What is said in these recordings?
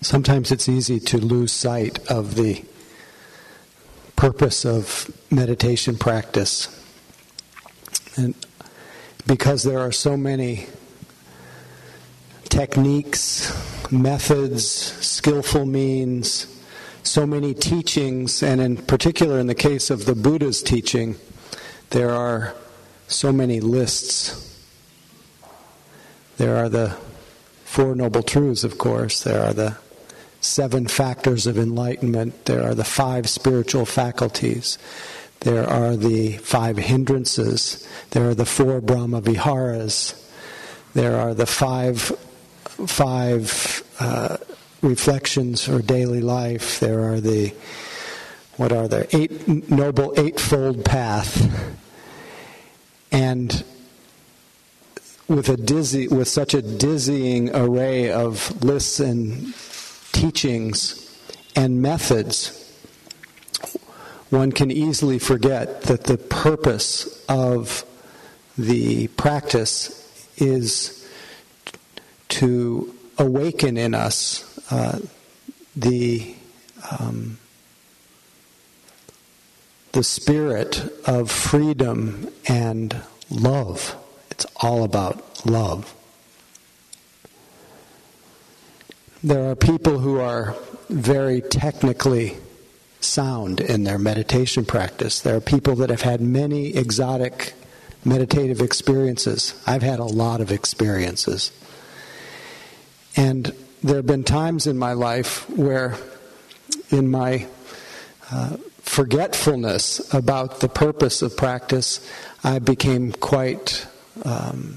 Sometimes it's easy to lose sight of the purpose of meditation practice. And because there are so many techniques, methods, skillful means, so many teachings, and in particular in the case of the Buddha's teaching, there are so many lists. There are the Four Noble Truths, of course, there are the seven factors of enlightenment, there are the five spiritual faculties. There are the five hindrances. There are the four Brahma Viharas. There are the five five uh, reflections for daily life. There are the what are there eight noble eightfold path, and with a dizzy with such a dizzying array of lists and teachings and methods, one can easily forget that the purpose of the practice is to awaken in us uh, the um, the spirit of freedom and love. It's all about love. There are people who are very technically sound in their meditation practice. There are people that have had many exotic meditative experiences. I've had a lot of experiences. And there have been times in my life where, in my uh, forgetfulness about the purpose of practice, I became quite um,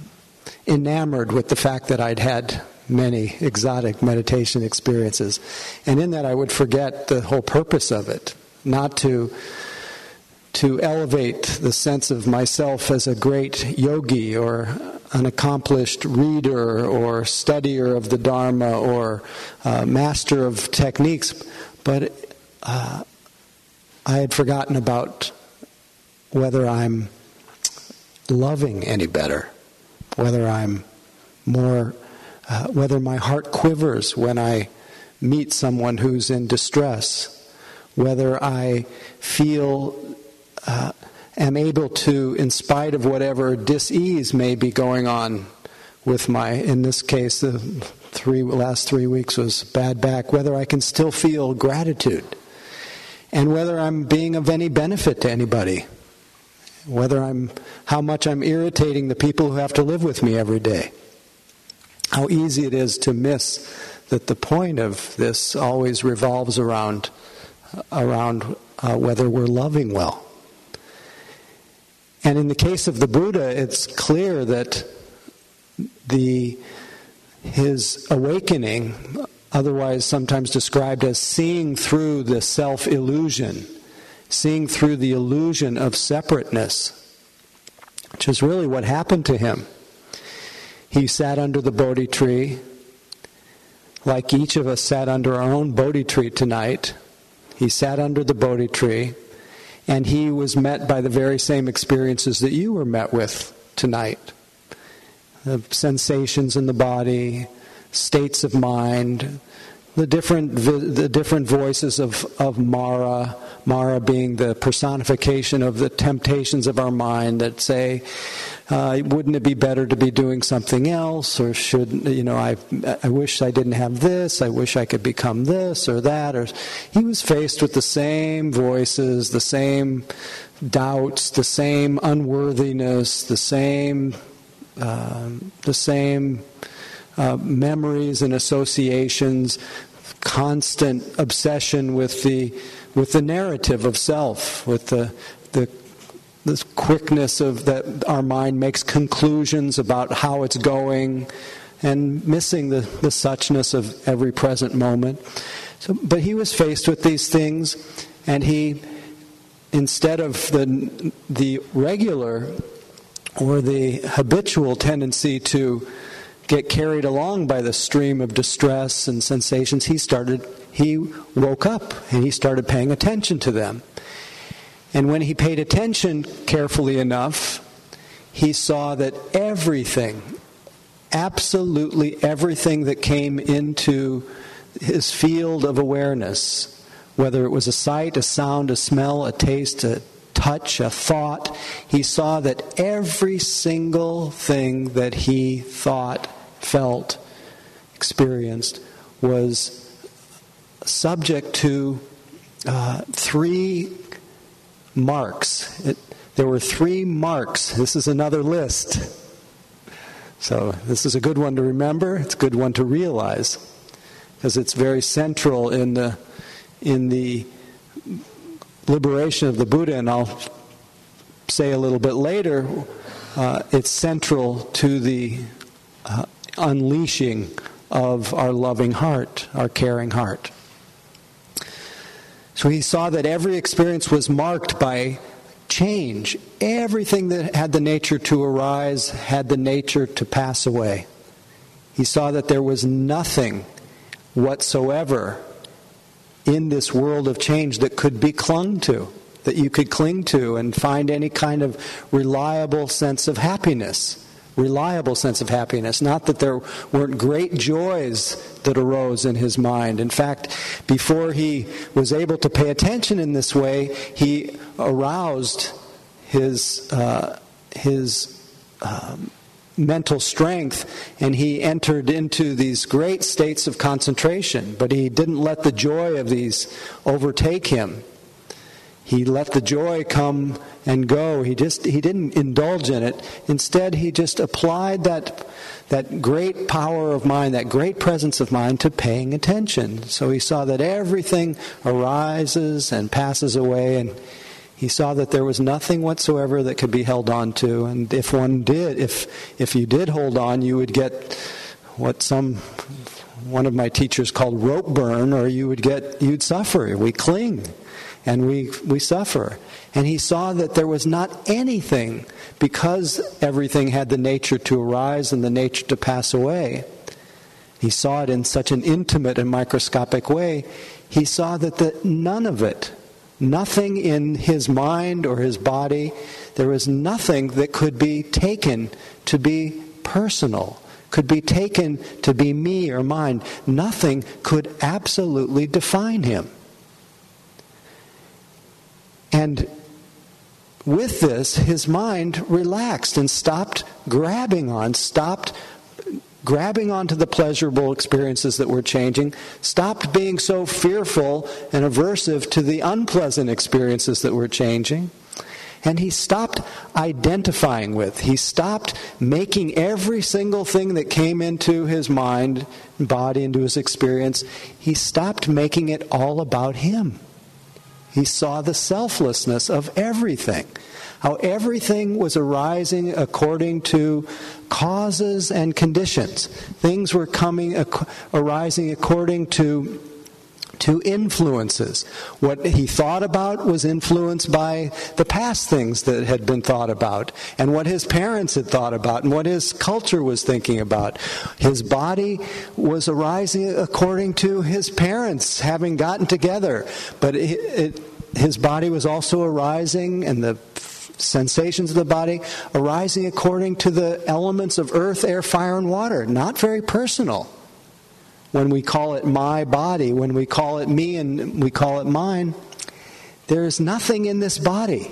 enamored with the fact that I'd had many exotic meditation experiences. And in that, I would forget the whole purpose of it, not to to elevate the sense of myself as a great yogi or an accomplished reader or studier of the Dharma or uh, master of techniques, but uh, I had forgotten about whether I'm loving any better, whether I'm more uh, whether my heart quivers when I meet someone who's in distress, whether I feel uh, am able to, in spite of whatever dis-ease may be going on with my, in this case, the three last three weeks was bad back, whether I can still feel gratitude, and whether I'm being of any benefit to anybody, whether I'm how much I'm irritating the people who have to live with me every day how easy it is to miss that the point of this always revolves around around uh, whether we're loving well. And in the case of the Buddha, it's clear that the his awakening, otherwise sometimes described as seeing through the self illusion, seeing through the illusion of separateness, which is really what happened to him. He sat under the Bodhi tree, like each of us sat under our own Bodhi tree tonight. He sat under the Bodhi tree, and he was met by the very same experiences that you were met with tonight the sensations in the body, states of mind, the different, the different voices of, of Mara, Mara being the personification of the temptations of our mind that say, uh, wouldn't it be better to be doing something else? Or should, you know, I, I wish I didn't have this, I wish I could become this or that. Or he was faced with the same voices, the same doubts, the same unworthiness, the same, uh, the same uh, memories and associations, constant obsession with the with the narrative of self, with the the this quickness of that our mind makes conclusions about how it's going and missing the, the suchness of every present moment. So, but he was faced with these things and he instead of the the regular or the habitual tendency to get carried along by the stream of distress and sensations, he started, he woke up and he started paying attention to them. And when he paid attention carefully enough, he saw that everything, absolutely everything that came into his field of awareness, whether it was a sight, a sound, a smell, a taste, a touch, a thought, he saw that every single thing that he thought, felt, experienced was subject to uh, three marks. It, there were three marks. This is another list. So, this is a good one to remember. It's a good one to realize because it's very central in the, in the liberation of the Buddha, and I'll say a little bit later, uh, it's central to the uh, unleashing of our loving heart, our caring heart. So he saw that every experience was marked by change. Everything that had the nature to arise had the nature to pass away. He saw that there was nothing whatsoever in this world of change that could be clung to, that you could cling to and find any kind of reliable sense of happiness. Reliable sense of happiness. Not that there weren't great joys that arose in his mind. In fact, before he was able to pay attention in this way, he aroused his, uh, his um, mental strength and he entered into these great states of concentration, but he didn't let the joy of these overtake him. He let the joy come and go. He just he didn't indulge in it. Instead, he just applied that that great power of mind, that great presence of mind to paying attention. So he saw that everything arises and passes away and he saw that there was nothing whatsoever that could be held on to. And if one did, if, if you did hold on, you would get what some, one of my teachers called rope burn, or you would get, you'd suffer. We cling and we, we suffer. And he saw that there was not anything, because everything had the nature to arise and the nature to pass away. He saw it in such an intimate and microscopic way. He saw that the, none of it nothing in his mind or his body, there was nothing that could be taken to be personal, could be taken to be me or mine. Nothing could absolutely define him. And with this, his mind relaxed and stopped grabbing on, stopped grabbing onto the pleasurable experiences that were changing, stopped being so fearful and aversive to the unpleasant experiences that were changing. And he stopped identifying with. He stopped making every single thing that came into his mind, body, into his experience. He stopped making it all about him. He saw the selflessness of everything how everything was arising according to causes and conditions. Things were coming, arising according to to influences. What he thought about was influenced by the past things that had been thought about, and what his parents had thought about, and what his culture was thinking about. His body was arising according to his parents having gotten together, but it, it, his body was also arising, and the sensations of the body arising according to the elements of earth, air, fire, and water. Not very personal. When we call it my body, when we call it me and we call it mine, there is nothing in this body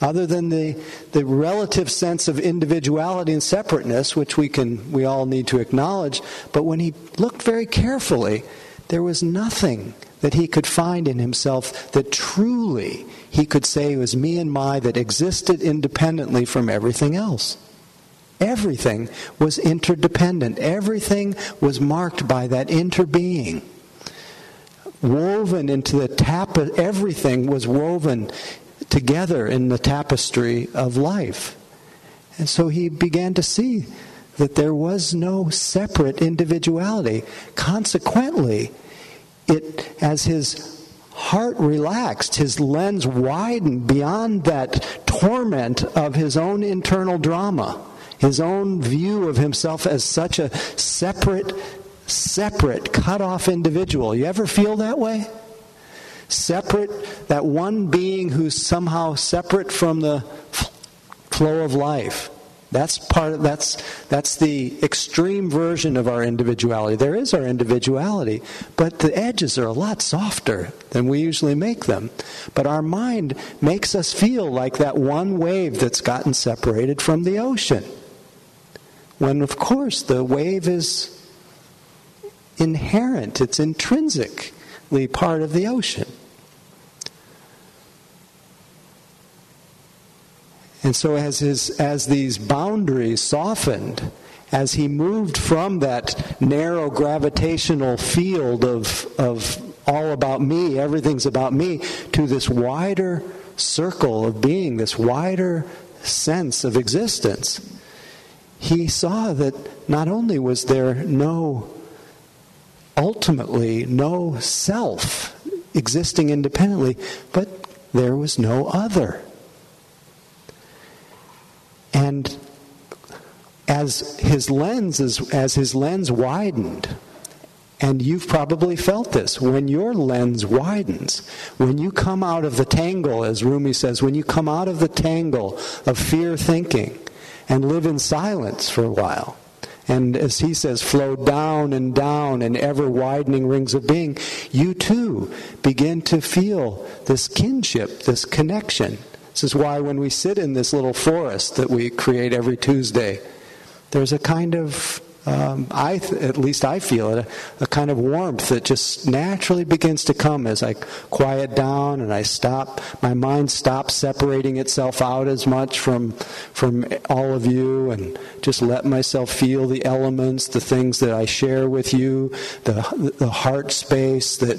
other than the, the relative sense of individuality and separateness, which we can we all need to acknowledge. But when he looked very carefully, there was nothing that he could find in himself that truly he could say was me and my that existed independently from everything else. Everything was interdependent. Everything was marked by that interbeing. Woven into the tapestry, everything was woven together in the tapestry of life. And so he began to see that there was no separate individuality. Consequently, it, as his heart relaxed, his lens widened beyond that torment of his own internal drama, his own view of himself as such a separate, separate, cut off individual. You ever feel that way? Separate, that one being who's somehow separate from the flow of life. That's part of, that's that's the extreme version of our individuality. There is our individuality, but the edges are a lot softer than we usually make them. But our mind makes us feel like that one wave that's gotten separated from the ocean. When of course the wave is inherent, it's intrinsically part of the ocean. And so as his as these boundaries softened, as he moved from that narrow gravitational field of of all about me, everything's about me, to this wider circle of being, this wider sense of existence, he saw that not only was there no ultimately no self existing independently, but there was no other. And as his lens is, as his lens widened, and you've probably felt this when your lens widens, when you come out of the tangle, as Rumi says, when you come out of the tangle of fear thinking and live in silence for a while, and as he says, flow down and down in ever widening rings of being, you too begin to feel this kinship, this connection. This is why when we sit in this little forest that we create every Tuesday, there's a kind of um, I at least I feel it a, a, kind of warmth that just naturally begins to come as I quiet down and I stop my mind stops separating itself out as much from from all of you and just let myself feel the elements the things that I share with you the the heart space that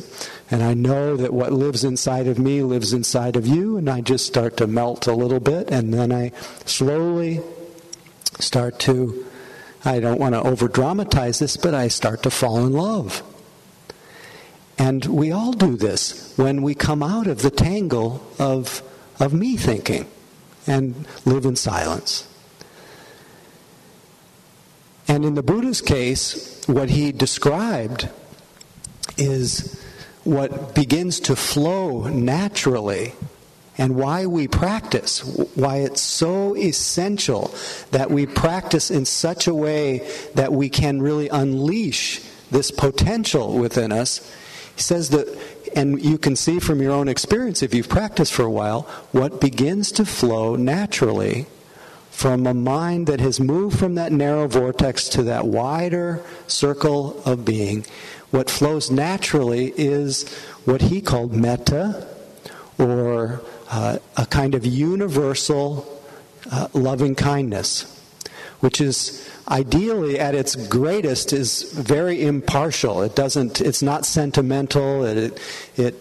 and I know that what lives inside of me lives inside of you and I just start to melt a little bit and then I slowly start to I don't want to over dramatize this, but I start to fall in love. And we all do this when we come out of the tangle of, of me thinking and live in silence. And in the Buddha's case, what he described is what begins to flow naturally and why we practice, why it's so essential that we practice in such a way that we can really unleash this potential within us. He says that, and you can see from your own experience if you've practiced for a while, what begins to flow naturally from a mind that has moved from that narrow vortex to that wider circle of being. What flows naturally is what he called metta or uh, a kind of universal uh, loving kindness, which is ideally at its greatest is very impartial. It doesn't. It's not sentimental. It it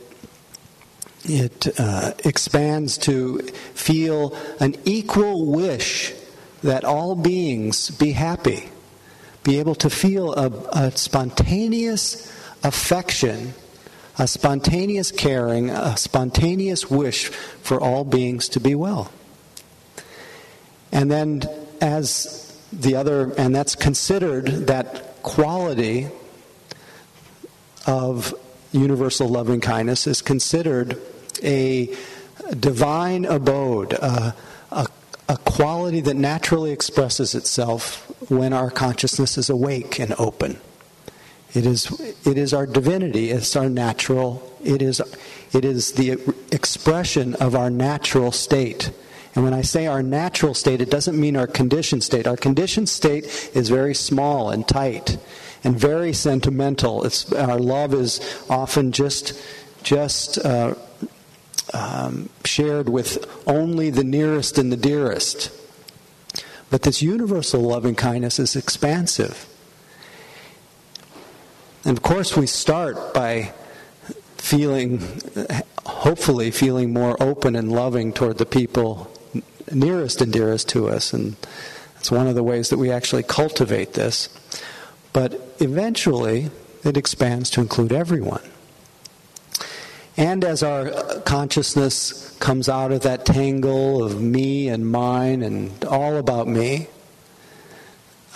it uh, expands to feel an equal wish that all beings be happy, be able to feel a, a spontaneous affection a spontaneous caring, a spontaneous wish for all beings to be well. And then, as the other, and that's considered that quality of universal loving kindness is considered a divine abode, a, a, a quality that naturally expresses itself when our consciousness is awake and open. It is, it is our divinity, it's our natural, it is, it is the expression of our natural state. And when I say our natural state, it doesn't mean our conditioned state. Our conditioned state is very small and tight and very sentimental. It's, our love is often just, just uh, um, shared with only the nearest and the dearest. But this universal loving kindness is expansive. And of course, we start by feeling, hopefully, feeling more open and loving toward the people nearest and dearest to us. And it's one of the ways that we actually cultivate this. But eventually, it expands to include everyone. And as our consciousness comes out of that tangle of me and mine and all about me,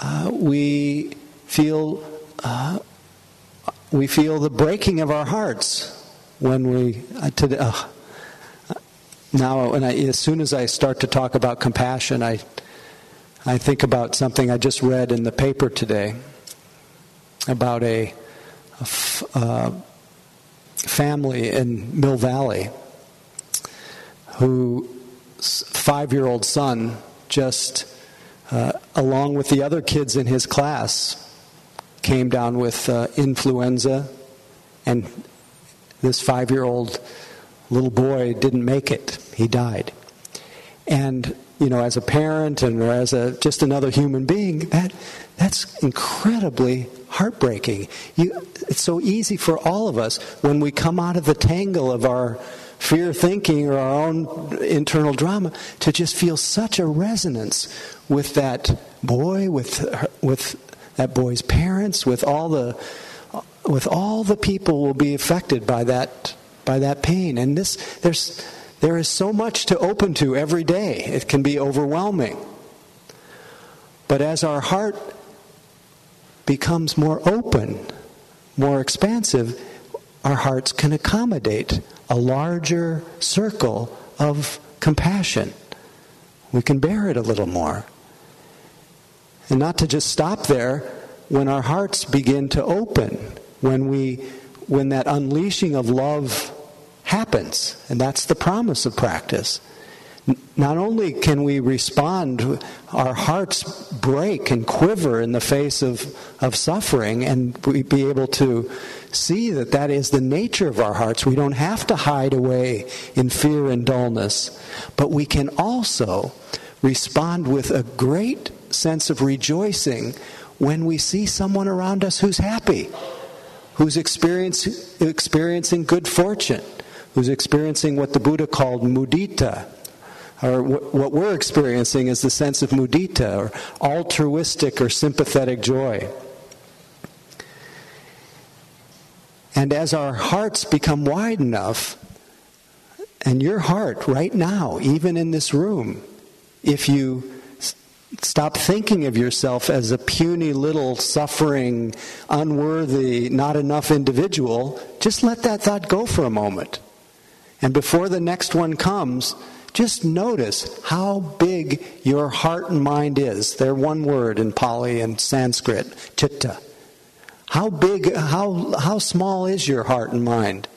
uh, we feel uh, we feel the breaking of our hearts when we uh, today, uh, now I, as soon as I start to talk about compassion, I I think about something I just read in the paper today about a, a f- uh, family in Mill Valley whose five year old son just, uh, along with the other kids in his class, came down with uh, influenza, and this five year old little boy didn't make it. He died. And, you know, as a parent and as a, just another human being, that, that's incredibly heartbreaking. You, it's so easy for all of us when we come out of the tangle of our fear thinking or our own internal drama to just feel such a resonance with that boy, with, with that boy's parents, with all the with all the people will be affected by that by that pain. And this there's there is so much to open to every day. It can be overwhelming. But as our heart becomes more open, more expansive, our hearts can accommodate a larger circle of compassion. We can bear it a little more. And not to just stop there, when our hearts begin to open, when we when that unleashing of love happens, and that's the promise of practice. Not only can we respond, our hearts break and quiver in the face of, of suffering, and we be able to see that that is the nature of our hearts. We don't have to hide away in fear and dullness, but we can also respond with a great sense of rejoicing when we see someone around us who's happy, who's experiencing good fortune, who's experiencing what the Buddha called mudita. Or what we're experiencing is the sense of mudita, or altruistic or sympathetic joy. And as our hearts become wide enough, and your heart right now, even in this room, if you stop thinking of yourself as a puny little suffering, unworthy, not enough individual, just let that thought go for a moment. And before the next one comes, just notice how big your heart and mind is. They're one word in Pali and Sanskrit, chitta. How big, how, how small is your heart and mind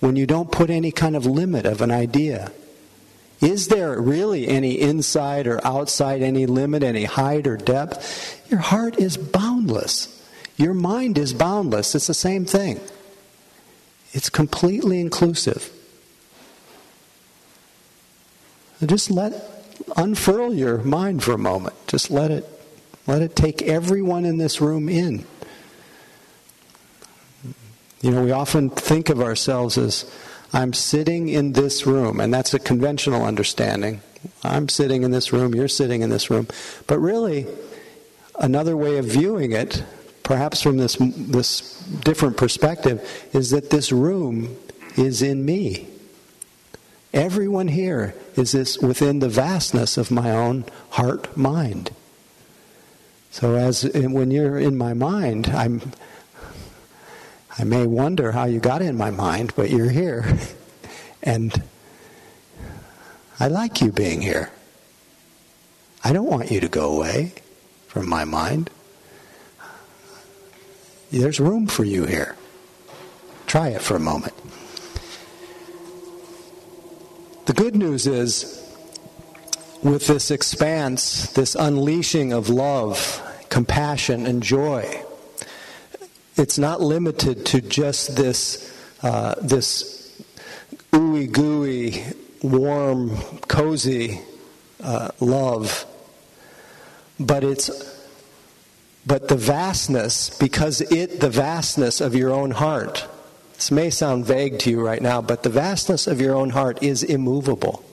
when you don't put any kind of limit of an idea? Is there really any inside or outside, any limit, any height or depth? Your heart is boundless. Your mind is boundless. It's the same thing. It's completely inclusive. Just let unfurl your mind for a moment. Just let it let it take everyone in this room in. You know, we often think of ourselves as I'm sitting in this room, and that's a conventional understanding. I'm sitting in this room, you're sitting in this room. But really, another way of viewing it, perhaps from this, this different perspective, is that this room is in me. Everyone here is this within the vastness of my own heart mind. So as when you're in my mind, I'm I may wonder how you got in my mind, but you're here. and I like you being here. I don't want you to go away from my mind. There's room for you here. Try it for a moment. The good news is, with this expanse, this unleashing of love, compassion, and joy, it's not limited to just this, uh, this ooey gooey, warm, cozy uh, love, but it's but the vastness, because it, the vastness of your own heart, this may sound vague to you right now, but the vastness of your own heart is immovable.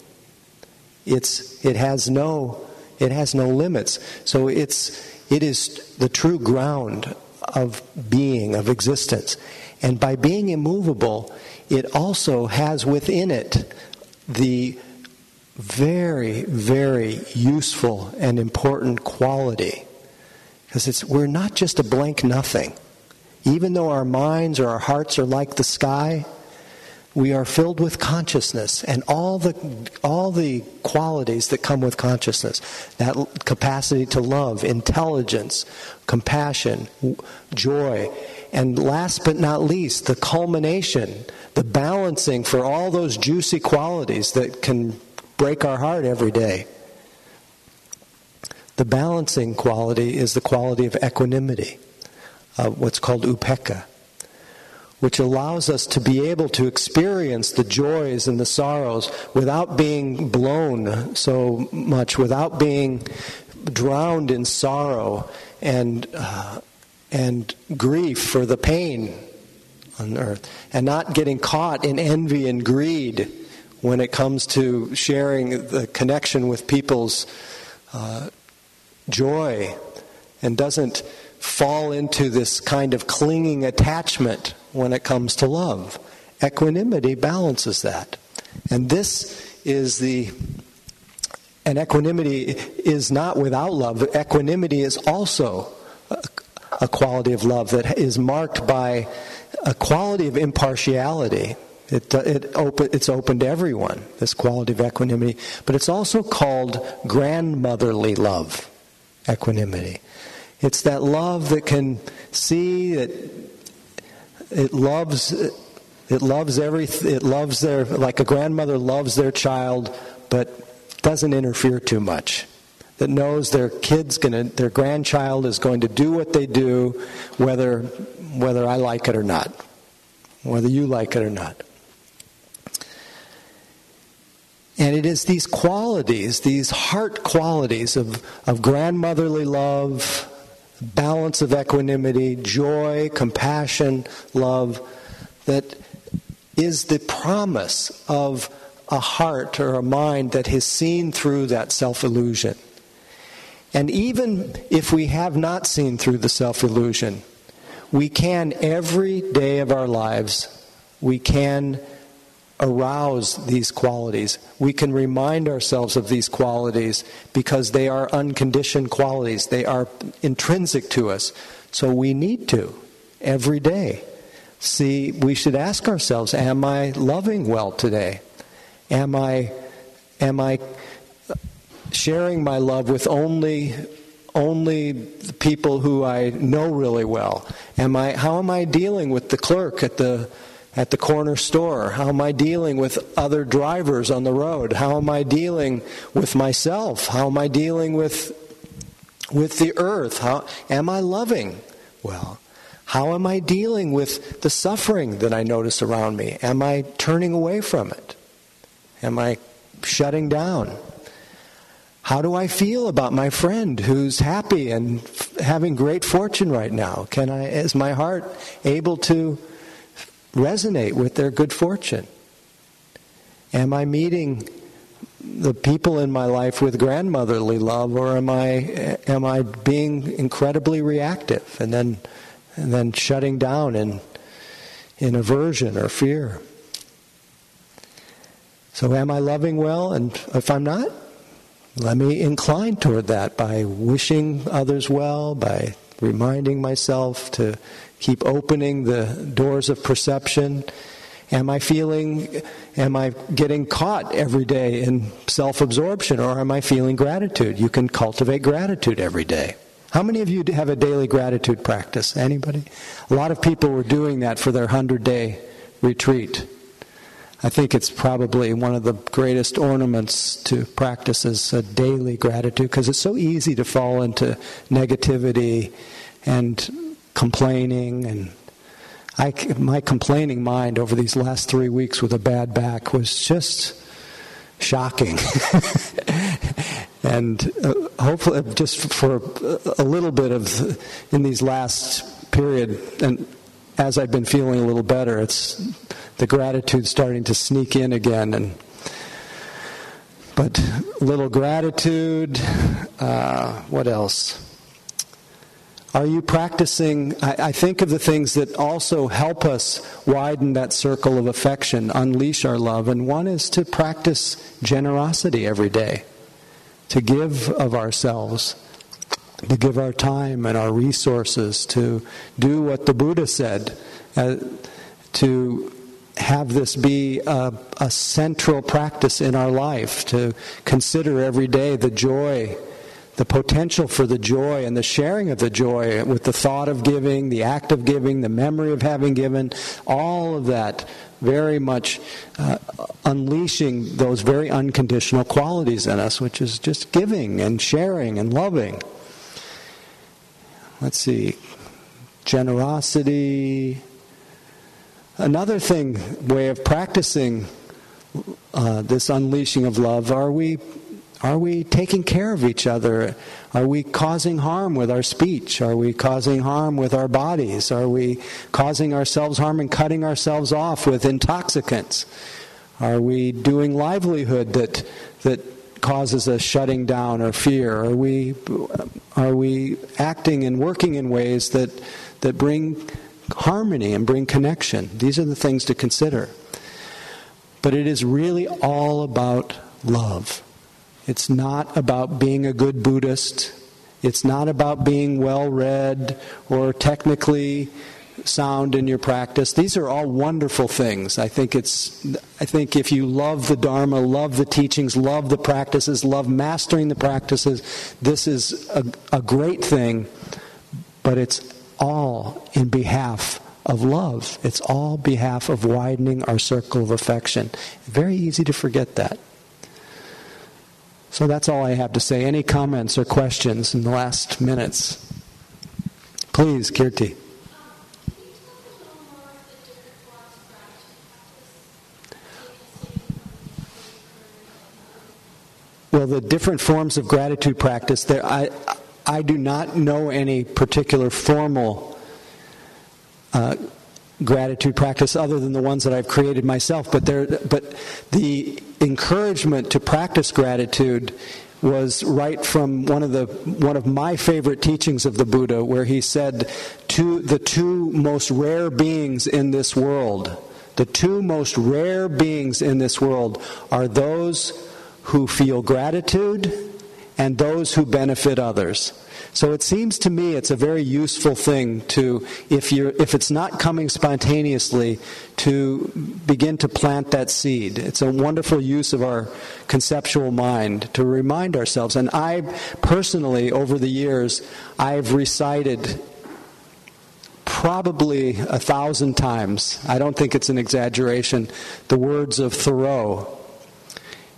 It's, it has no, it has no limits. So it's, it is the true ground of being, of existence. And by being immovable, it also has within it the very, very useful and important quality. Because it's, we're not just a blank nothing. Even though our minds or our hearts are like the sky, we are filled with consciousness and all the all the qualities that come with consciousness. That capacity to love intelligence compassion joy and last but not least the culmination the balancing for all those juicy qualities that can break our heart every day. The balancing quality is the quality of equanimity uh, what's called upekkha which allows us to be able to experience the joys and the sorrows without being blown so much, without being drowned in sorrow and, uh, and grief for the pain on earth, and not getting caught in envy and greed when it comes to sharing the connection with people's uh, joy and doesn't fall into this kind of clinging attachment when it comes to love. Equanimity balances that. And this is the and equanimity is not without love. Equanimity is also a, quality of love that is marked by a quality of impartiality. It, uh, it open, it's open to everyone, this quality of equanimity. But it's also called grandmotherly love, equanimity. It's that love that can see that it loves it loves every it loves their like a grandmother loves their child but doesn't interfere too much. That knows their kid's going to their grandchild is going to do what they do whether whether I like it or not whether you like it or not. And it is these qualities these heart qualities of of grandmotherly love balance of equanimity, joy, compassion, love, that is the promise of a heart or a mind that has seen through that self illusion. And even if we have not seen through the self illusion, we can every day of our lives, we can arouse these qualities. We can remind ourselves of these qualities because they are unconditioned qualities. They are intrinsic to us. So we need to every day. See, we should ask ourselves, am I loving well today? Am I am I sharing my love with only only people who I know really well? Am I how am I dealing with the clerk at the at the corner store? How am I dealing with other drivers on the road? How am I dealing with myself? How am I dealing with with the earth? How am I loving well? How am I dealing with the suffering that I notice around me? Am I turning away from it? Am I shutting down? How do I feel about my friend who's happy and having great fortune right now? Can I is my heart able to resonate with their good fortune? Am I meeting the people in my life with grandmotherly love, or am I am I being incredibly reactive and then and then shutting down in in aversion or fear? So, am I loving well? And if I'm not, let me incline toward that by wishing others well, by reminding myself to keep opening the doors of perception? Am I feeling, am I getting caught every day in self absorption or am I feeling gratitude? You can cultivate gratitude every day. How many of you have a daily gratitude practice? Anybody? A lot of people were doing that for their 100 day retreat. I think it's probably one of the greatest ornaments to practice is a daily gratitude because it's so easy to fall into negativity and complaining and I, my complaining mind over these last three weeks with a bad back was just shocking. and uh, hopefully, just for a little bit of in these last period, and as I've been feeling a little better, it's the gratitude starting to sneak in again. And but little gratitude. Uh, what else? Are you practicing? I, I, think of the things that also help us widen that circle of affection, unleash our love, and one is to practice generosity every day, to give of ourselves, to give our time and our resources, to do what the Buddha said, uh, to have this be a, a, central practice in our life, to consider every day the joy, the potential for the joy and the sharing of the joy with the thought of giving, the act of giving, the memory of having given, all of that very much uh, unleashing those very unconditional qualities in us, which is just giving and sharing and loving. Let's see, generosity. Another thing, way of practicing uh, this unleashing of love, are we are we taking care of each other? Are we causing harm with our speech? Are we causing harm with our bodies? Are we causing ourselves harm and cutting ourselves off with intoxicants? Are we doing livelihood that that causes us shutting down or fear? Are we are we acting and working in ways that that bring harmony and bring connection? These are the things to consider. But it is really all about love. It's not about being a good Buddhist. It's not about being well read or technically sound in your practice. These are all wonderful things. I think it's I think if you love the Dharma, love the teachings, love the practices, love mastering the practices, this is a, a great thing, but it's all in behalf of love. It's all behalf of widening our circle of affection. Very easy to forget that. So that's all I have to say. Any comments or questions in the last minutes? Please, Kirti. Well, the different forms of gratitude practice, there, I, I do not know any particular formal uh, gratitude practice other than the ones that I've created myself. But there, but the encouragement to practice gratitude was right from one of the one of my favorite teachings of the Buddha, where he said, "To the two most rare beings in this world, the two most rare beings in this world are those who feel gratitude and those who benefit others." So it seems to me it's a very useful thing to, if, you're, if it's not coming spontaneously, to begin to plant that seed. It's a wonderful use of our conceptual mind to remind ourselves. And I personally, over the years, I've recited probably a thousand times, I don't think it's an exaggeration, the words of Thoreau.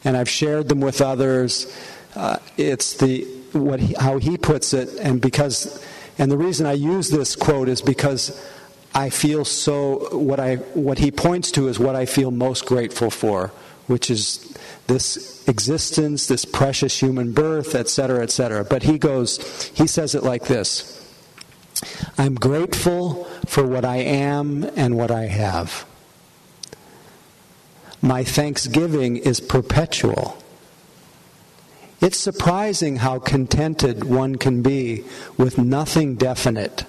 And I've shared them with others. Uh, it's the what he, how he puts it, and because, and the reason I use this quote is because I feel so. What I what he points to is what I feel most grateful for, which is this existence, this precious human birth, etc., etc. But he goes, he says it like this. I'm grateful for what I am and what I have. My thanksgiving is perpetual. It's surprising how contented one can be with nothing definite,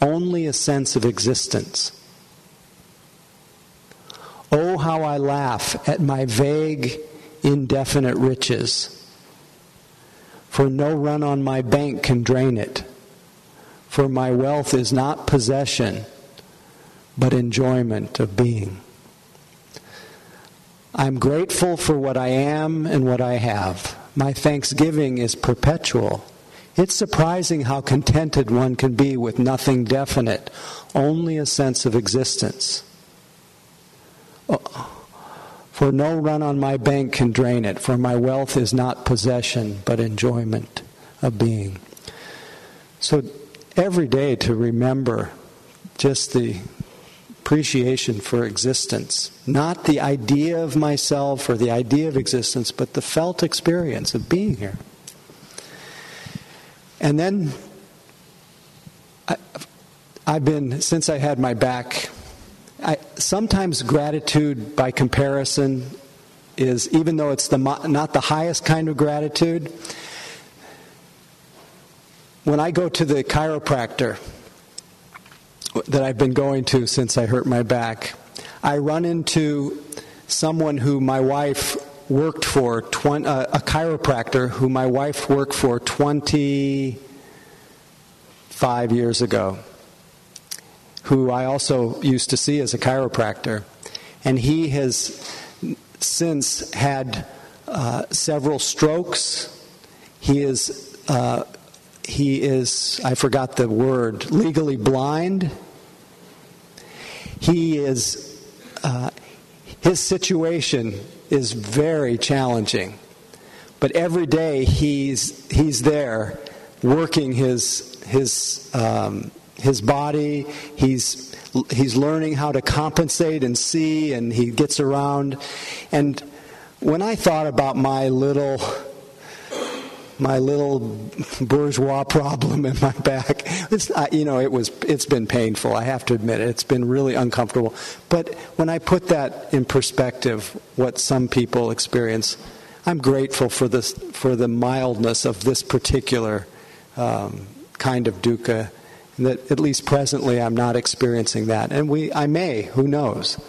only a sense of existence. Oh, how I laugh at my vague, indefinite riches, for no run on my bank can drain it, for my wealth is not possession, but enjoyment of being. I'm grateful for what I am and what I have. My thanksgiving is perpetual. It's surprising how contented one can be with nothing definite, only a sense of existence. Oh, for no run on my bank can drain it, for my wealth is not possession, but enjoyment of being. So every day to remember just the appreciation for existence. Not the idea of myself or the idea of existence, but the felt experience of being here. And then I, have been, since I had my back, I, sometimes gratitude by comparison is, even though it's the, not the highest kind of gratitude, when I go to the chiropractor, that I've been going to since I hurt my back, I run into someone who my wife worked for, uh, a chiropractor who my wife worked for 25 years ago, who I also used to see as a chiropractor. And he has since had uh, several strokes. He is, uh, he is, I forgot the word, legally blind. He is, uh, his situation is very challenging. But every day he's, he's there working his, his, um, his body. He's, he's learning how to compensate and see, and he gets around. And when I thought about my little my little bourgeois problem in my back. It's you know, it was it's been painful. I have to admit it. It's been really uncomfortable. But when I put that in perspective, what some people experience, I'm grateful for this for the mildness of this particular um, kind of dukkha. That at least presently I'm not experiencing that, and we I may, who knows.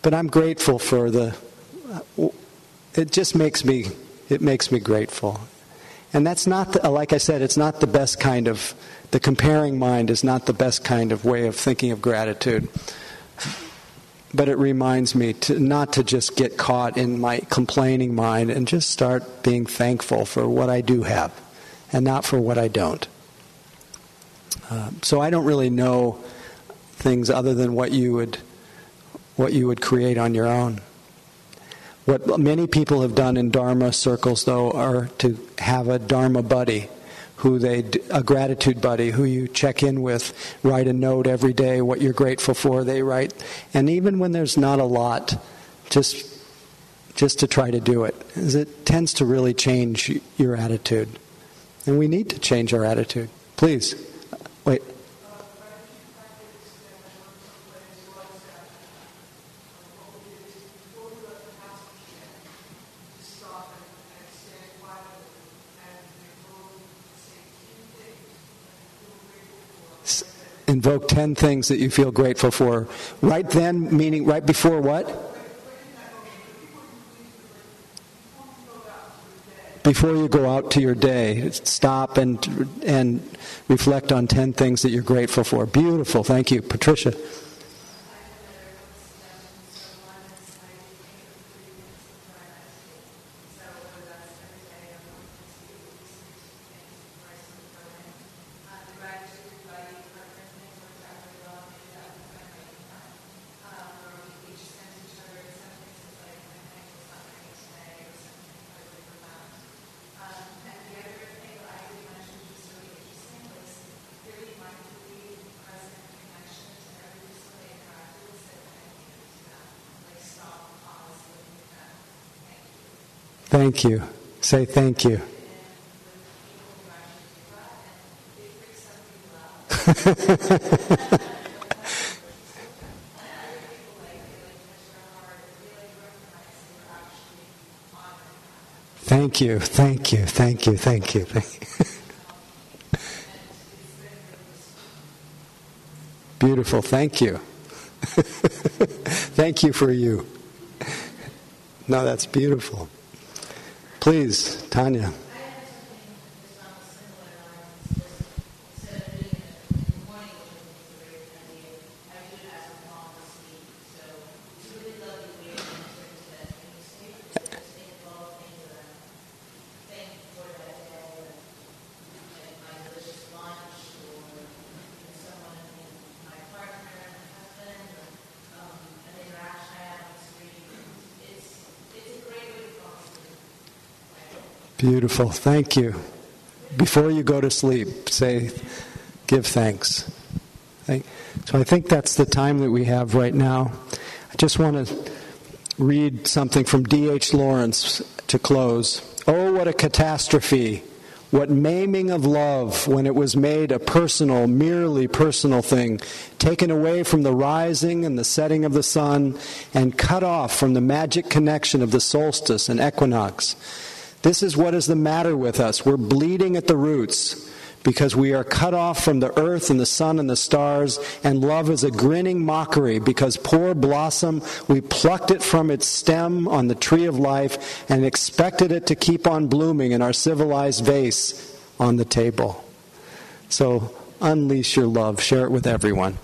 But I'm grateful for the. It just makes me it makes me grateful. And that's not, the, like I said, it's not the best kind of, the comparing mind is not the best kind of way of thinking of gratitude. But it reminds me to not to just get caught in my complaining mind and just start being thankful for what I do have and not for what I don't. Uh, so I don't really know things other than what you would what you would create on your own. What many people have done in Dharma circles, though, are to have a Dharma buddy, who they a gratitude buddy who you check in with, write a note every day what you're grateful for. They write, and even when there's not a lot, just just to try to do it, it tends to really change your attitude, and we need to change our attitude. Please, invoke 10 things that you feel grateful for. Right then, meaning right before what? Before you go out to your day, stop and, and reflect on 10 things that you're grateful for. Beautiful. Thank you. Patricia. Thank you. Say thank you. thank you, thank you, thank you, thank you, thank you. Beautiful, thank you. thank you for you. No, that's beautiful. Please, Tanya. Beautiful. Thank you. Before you go to sleep, say, give thanks. So I think that's the time that we have right now. I just want to read something from D.H. Lawrence to close. Oh, what a catastrophe! What maiming of love when it was made a personal, merely personal thing, taken away from the rising and the setting of the sun, and cut off from the magic connection of the solstice and equinox. This is what is the matter with us. We're bleeding at the roots because we are cut off from the earth and the sun and the stars, and love is a grinning mockery because poor blossom, we plucked it from its stem on the tree of life and expected it to keep on blooming in our civilized vase on the table. So unleash your love. Share it with everyone.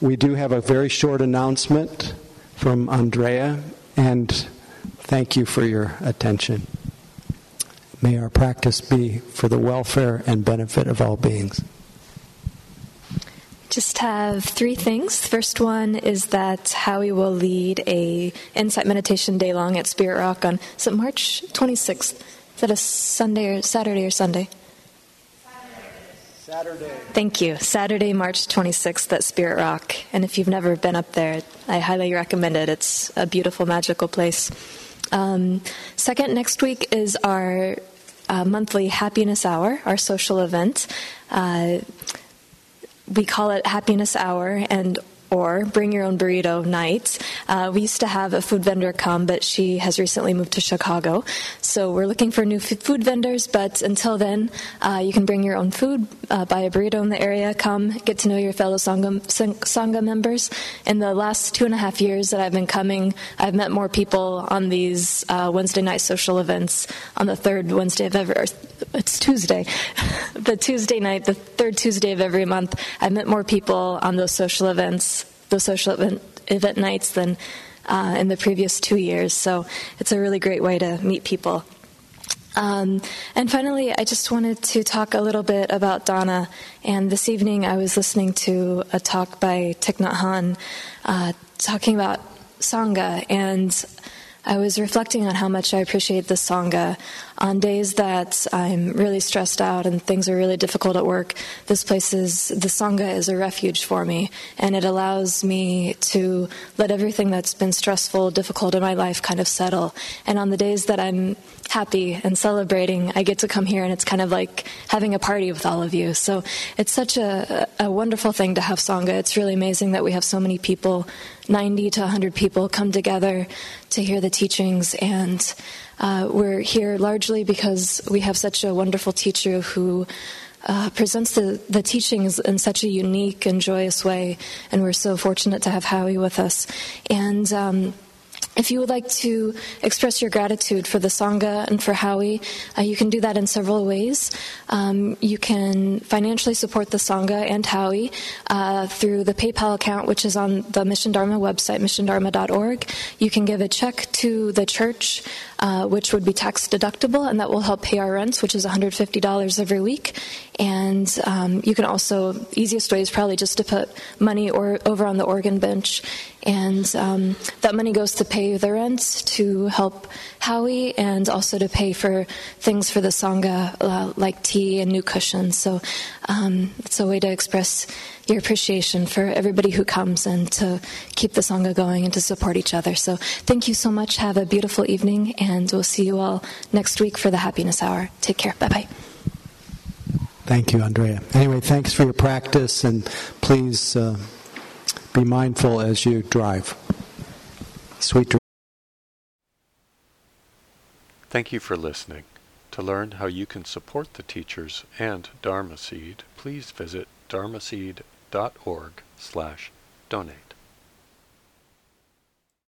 We do have a very short announcement from Andrea, and thank you for your attention. May our practice be for the welfare and benefit of all beings. Just have three things. First one is that Howie will lead a insight meditation day long at Spirit Rock on is it March 26th. Is that a Sunday or Saturday or Sunday? Saturday. Thank you. Saturday, March 26th at Spirit Rock. And if you've never been up there, I highly recommend it. It's a beautiful, magical place. Um, second, next week is our uh, monthly happiness hour, our social event. Uh, we call it happiness hour and or bring your own burrito nights. Uh, we used to have a food vendor come, but she has recently moved to Chicago. So we're looking for new food vendors, but until then, uh, you can bring your own food, uh, buy a burrito in the area, come get to know your fellow Sangha, Sangha members. In the last two and a half years that I've been coming, I've met more people on these uh, Wednesday night social events on the third Wednesday of every, it's Tuesday, the Tuesday night, the third Tuesday of every month. I've met more people on those social events those social event, event nights than uh, in the previous two years. So it's a really great way to meet people. Um, and finally, I just wanted to talk a little bit about dana. And this evening, I was listening to a talk by Thich Nhat Hanh uh, talking about Sangha. And I was reflecting on how much I appreciate the Sangha. On days that I'm really stressed out and things are really difficult at work, this place is, the Sangha is a refuge for me. And it allows me to let everything that's been stressful, difficult in my life kind of settle. And on the days that I'm happy and celebrating, I get to come here and it's kind of like having a party with all of you. So it's such a, a wonderful thing to have Sangha. It's really amazing that we have so many people 90 to 100 people come together to hear the teachings. And uh, we're here largely because we have such a wonderful teacher who uh, presents the, the teachings in such a unique and joyous way. And we're so fortunate to have Howie with us. And um, if you would like to express your gratitude for the Sangha and for Howie, uh, you can do that in several ways. Um, you can financially support the Sangha and Howie uh, through the PayPal account, which is on the Mission Dharma website, missiondharma.org. You can give a check to the church, uh, which would be tax deductible, and that will help pay our rents, which is $150 every week. And um, you can also, easiest way is probably just to put money or, over on the organ bench. And um, that money goes to pay the rent, to help Howie, and also to pay for things for the Sangha, uh, like tea and new cushions. So um, it's a way to express your appreciation for everybody who comes and to keep the Sangha going and to support each other. So thank you so much. Have a beautiful evening, and we'll see you all next week for the Happiness Hour. Take care. Bye bye. Thank you, Andrea. Anyway, thanks for your practice, and please uh, be mindful as you drive. Sweet dreams. Thank you for listening. To learn how you can support the teachers and Dharma Seed, please visit dharmaseed.org slash donate.